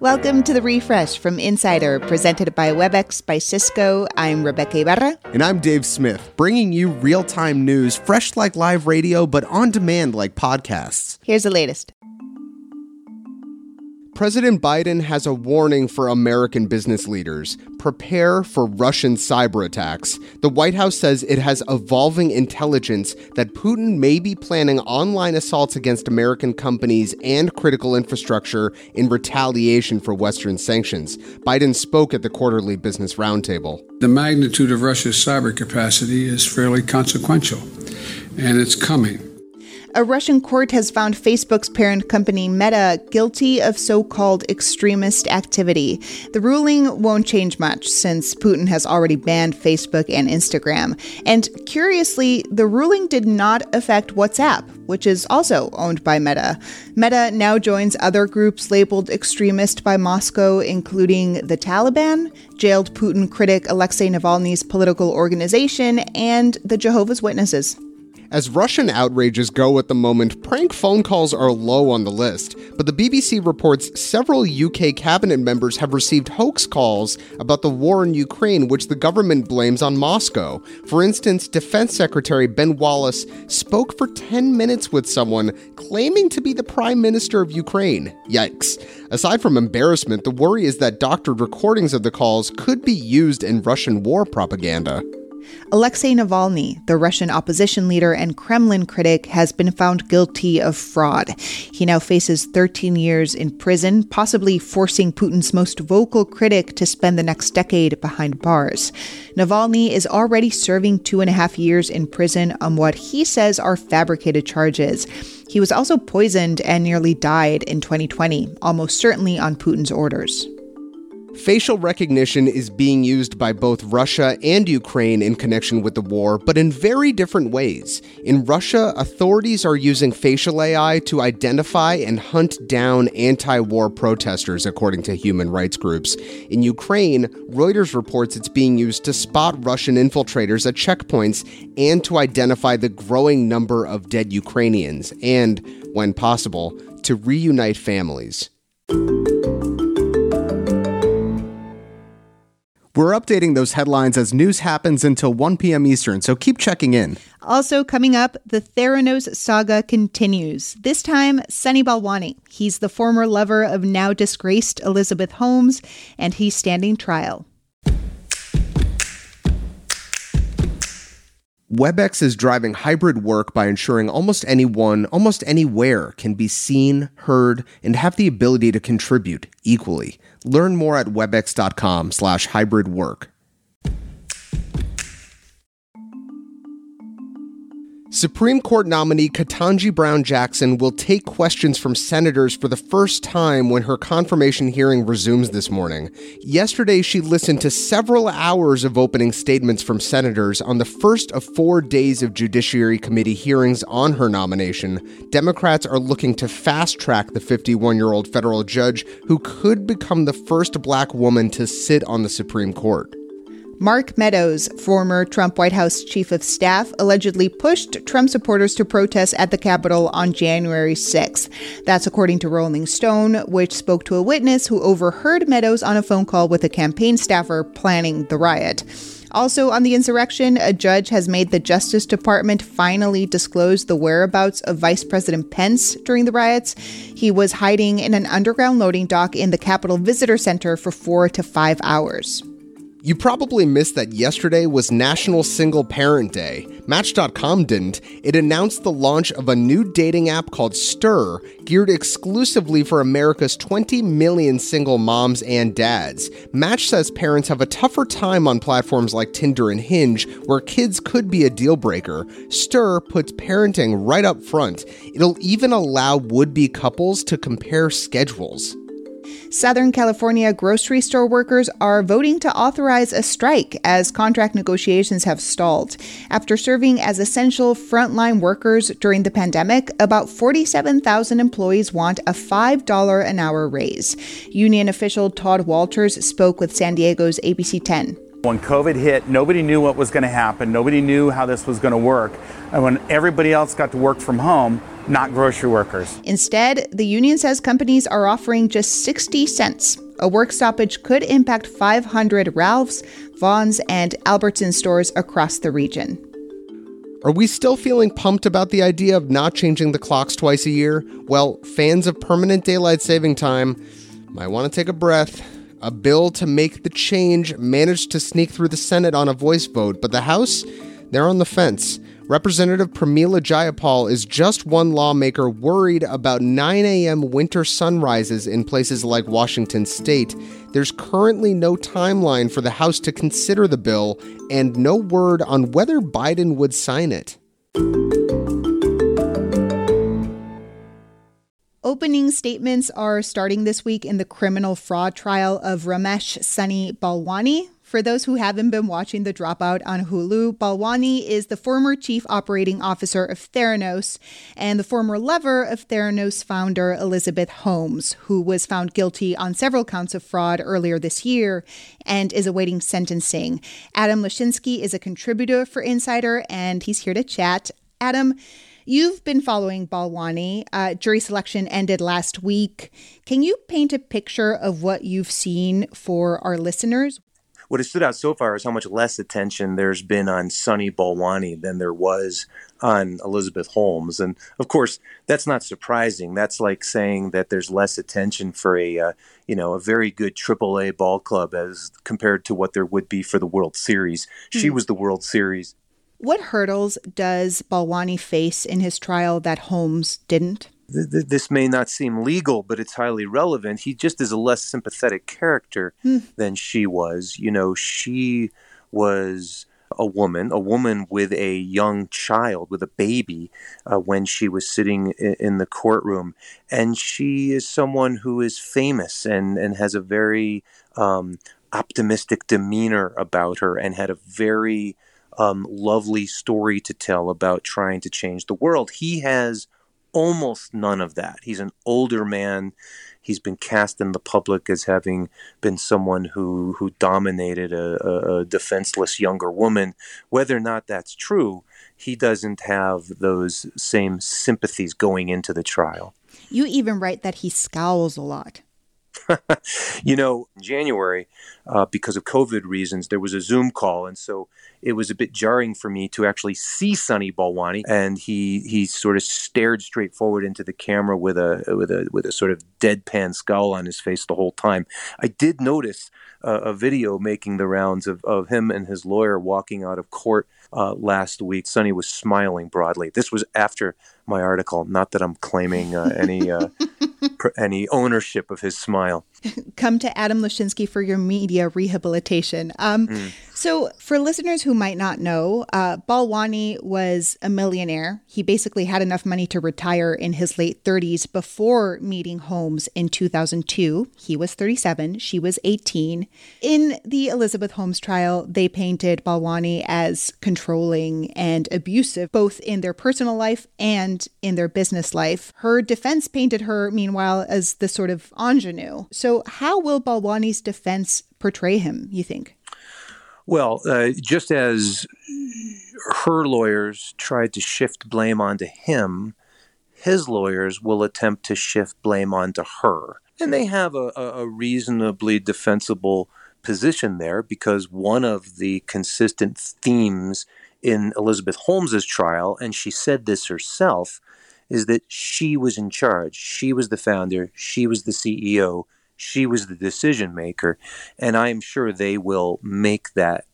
Welcome to the refresh from Insider, presented by WebEx by Cisco. I'm Rebecca Ibarra. And I'm Dave Smith, bringing you real time news, fresh like live radio, but on demand like podcasts. Here's the latest. President Biden has a warning for American business leaders prepare for Russian cyber attacks. The White House says it has evolving intelligence that Putin may be planning online assaults against American companies and critical infrastructure in retaliation for Western sanctions. Biden spoke at the quarterly business roundtable. The magnitude of Russia's cyber capacity is fairly consequential, and it's coming. A Russian court has found Facebook's parent company Meta guilty of so called extremist activity. The ruling won't change much since Putin has already banned Facebook and Instagram. And curiously, the ruling did not affect WhatsApp, which is also owned by Meta. Meta now joins other groups labeled extremist by Moscow, including the Taliban, jailed Putin critic Alexei Navalny's political organization, and the Jehovah's Witnesses. As Russian outrages go at the moment, prank phone calls are low on the list, but the BBC reports several UK cabinet members have received hoax calls about the war in Ukraine, which the government blames on Moscow. For instance, Defense Secretary Ben Wallace spoke for 10 minutes with someone claiming to be the Prime Minister of Ukraine. Yikes. Aside from embarrassment, the worry is that doctored recordings of the calls could be used in Russian war propaganda. Alexei Navalny, the Russian opposition leader and Kremlin critic, has been found guilty of fraud. He now faces 13 years in prison, possibly forcing Putin's most vocal critic to spend the next decade behind bars. Navalny is already serving two and a half years in prison on what he says are fabricated charges. He was also poisoned and nearly died in 2020, almost certainly on Putin's orders. Facial recognition is being used by both Russia and Ukraine in connection with the war, but in very different ways. In Russia, authorities are using facial AI to identify and hunt down anti war protesters, according to human rights groups. In Ukraine, Reuters reports it's being used to spot Russian infiltrators at checkpoints and to identify the growing number of dead Ukrainians, and, when possible, to reunite families. We're updating those headlines as news happens until 1 p.m. Eastern, so keep checking in. Also, coming up, the Theranos saga continues. This time, Sunny Balwani. He's the former lover of now disgraced Elizabeth Holmes, and he's standing trial. WebEx is driving hybrid work by ensuring almost anyone, almost anywhere, can be seen, heard, and have the ability to contribute equally. Learn more at webex.com slash hybrid work. Supreme Court nominee Ketanji Brown Jackson will take questions from senators for the first time when her confirmation hearing resumes this morning. Yesterday, she listened to several hours of opening statements from senators on the first of four days of Judiciary Committee hearings on her nomination. Democrats are looking to fast track the 51 year old federal judge who could become the first black woman to sit on the Supreme Court. Mark Meadows, former Trump White House chief of staff, allegedly pushed Trump supporters to protest at the Capitol on January 6th. That's according to Rolling Stone, which spoke to a witness who overheard Meadows on a phone call with a campaign staffer planning the riot. Also, on the insurrection, a judge has made the Justice Department finally disclose the whereabouts of Vice President Pence during the riots. He was hiding in an underground loading dock in the Capitol Visitor Center for four to five hours. You probably missed that yesterday was National Single Parent Day. Match.com didn't. It announced the launch of a new dating app called Stir, geared exclusively for America's 20 million single moms and dads. Match says parents have a tougher time on platforms like Tinder and Hinge, where kids could be a deal breaker. Stir puts parenting right up front. It'll even allow would be couples to compare schedules. Southern California grocery store workers are voting to authorize a strike as contract negotiations have stalled. After serving as essential frontline workers during the pandemic, about 47,000 employees want a $5 an hour raise. Union official Todd Walters spoke with San Diego's ABC 10 When COVID hit, nobody knew what was going to happen. Nobody knew how this was going to work. And when everybody else got to work from home, not grocery workers. Instead, the union says companies are offering just 60 cents. A work stoppage could impact 500 Ralph's, Vons, and Albertson stores across the region. Are we still feeling pumped about the idea of not changing the clocks twice a year? Well, fans of permanent daylight saving time might want to take a breath. A bill to make the change managed to sneak through the Senate on a voice vote, but the House, they're on the fence. Representative Pramila Jayapal is just one lawmaker worried about 9 a.m. winter sunrises in places like Washington state. There's currently no timeline for the House to consider the bill, and no word on whether Biden would sign it. Opening statements are starting this week in the criminal fraud trial of Ramesh Sunny Balwani. For those who haven't been watching The Dropout on Hulu, Balwani is the former chief operating officer of Theranos and the former lover of Theranos founder Elizabeth Holmes, who was found guilty on several counts of fraud earlier this year and is awaiting sentencing. Adam Lashinsky is a contributor for Insider and he's here to chat. Adam, You've been following Balwani. Uh, jury selection ended last week. Can you paint a picture of what you've seen for our listeners? What has stood out so far is how much less attention there's been on Sunny Balwani than there was on Elizabeth Holmes. And of course, that's not surprising. That's like saying that there's less attention for a, uh, you know, a very good AAA ball club as compared to what there would be for the World Series. Mm-hmm. She hmm. was the World Series what hurdles does Balwani face in his trial that Holmes didn't? This may not seem legal, but it's highly relevant. He just is a less sympathetic character hmm. than she was. You know, she was a woman, a woman with a young child, with a baby, uh, when she was sitting in, in, the courtroom. And she is someone who is famous and, and has a very um, optimistic demeanor about her and had a very um, lovely story to tell about trying to change the world. He has almost none of that. He's an older man. He's been cast in the public as having been someone who who dominated a, a, defenseless younger woman. Whether or not that's true, he doesn't have those same sympathies going into the trial. You even write that he scowls a lot. you know, in January, uh, because of COVID reasons, there was a Zoom call, and so it was a bit jarring for me to actually see Sunny Balwani, and he he sort of stared straight forward into the camera with a with a with a sort of deadpan scowl on his face the whole time. I did notice uh, a video making the rounds of, of him and his lawyer walking out of court uh, last week. Sunny was smiling broadly. This was after my article. Not that I'm claiming uh, any uh, any ownership of his smile. Come to Adam Lashinsky for your media rehabilitation. Um, mm. So, for listeners who might not know, uh, Balwani was a millionaire. He basically had enough money to retire in his late 30s before meeting Holmes in 2002. He was 37, she was 18. In the Elizabeth Holmes trial, they painted Balwani as controlling and abusive, both in their personal life and in their business life. Her defense painted her, meanwhile, as the sort of ingenue. So, how will Balwani's defense portray him, you think? Well, uh, just as her lawyers tried to shift blame onto him, his lawyers will attempt to shift blame onto her. And they have a, a reasonably defensible position there because one of the consistent themes in Elizabeth Holmes's trial, and she said this herself, is that she was in charge. She was the founder. She was the CEO. She was the decision maker. And I'm sure they will make that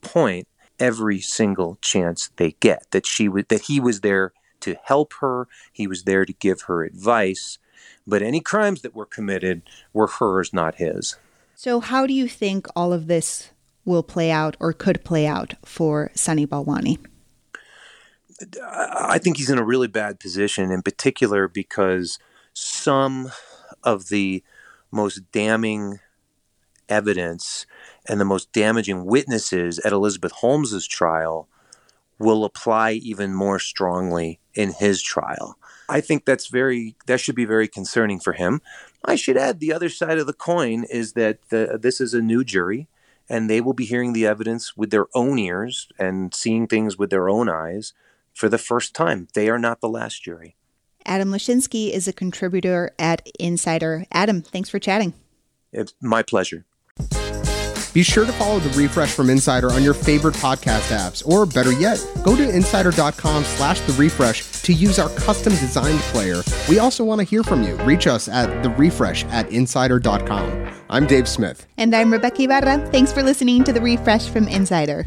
point every single chance they get that she was that he was there to help her, he was there to give her advice, but any crimes that were committed were hers, not his. So how do you think all of this will play out or could play out for Sunny Balwani? I think he's in a really bad position, in particular because some of the most damning evidence and the most damaging witnesses at Elizabeth Holmes's trial will apply even more strongly in his trial. I think that's very that should be very concerning for him. I should add the other side of the coin is that the, this is a new jury and they will be hearing the evidence with their own ears and seeing things with their own eyes for the first time. They are not the last jury. Adam Lashinsky is a contributor at Insider. Adam, thanks for chatting. It's my pleasure. Be sure to follow the refresh from Insider on your favorite podcast apps, or better yet, go to insider.com slash the refresh to use our custom designed player. We also want to hear from you. Reach us at the refresh at insider.com. I'm Dave Smith. And I'm Rebecca Ibarra. Thanks for listening to the refresh from Insider.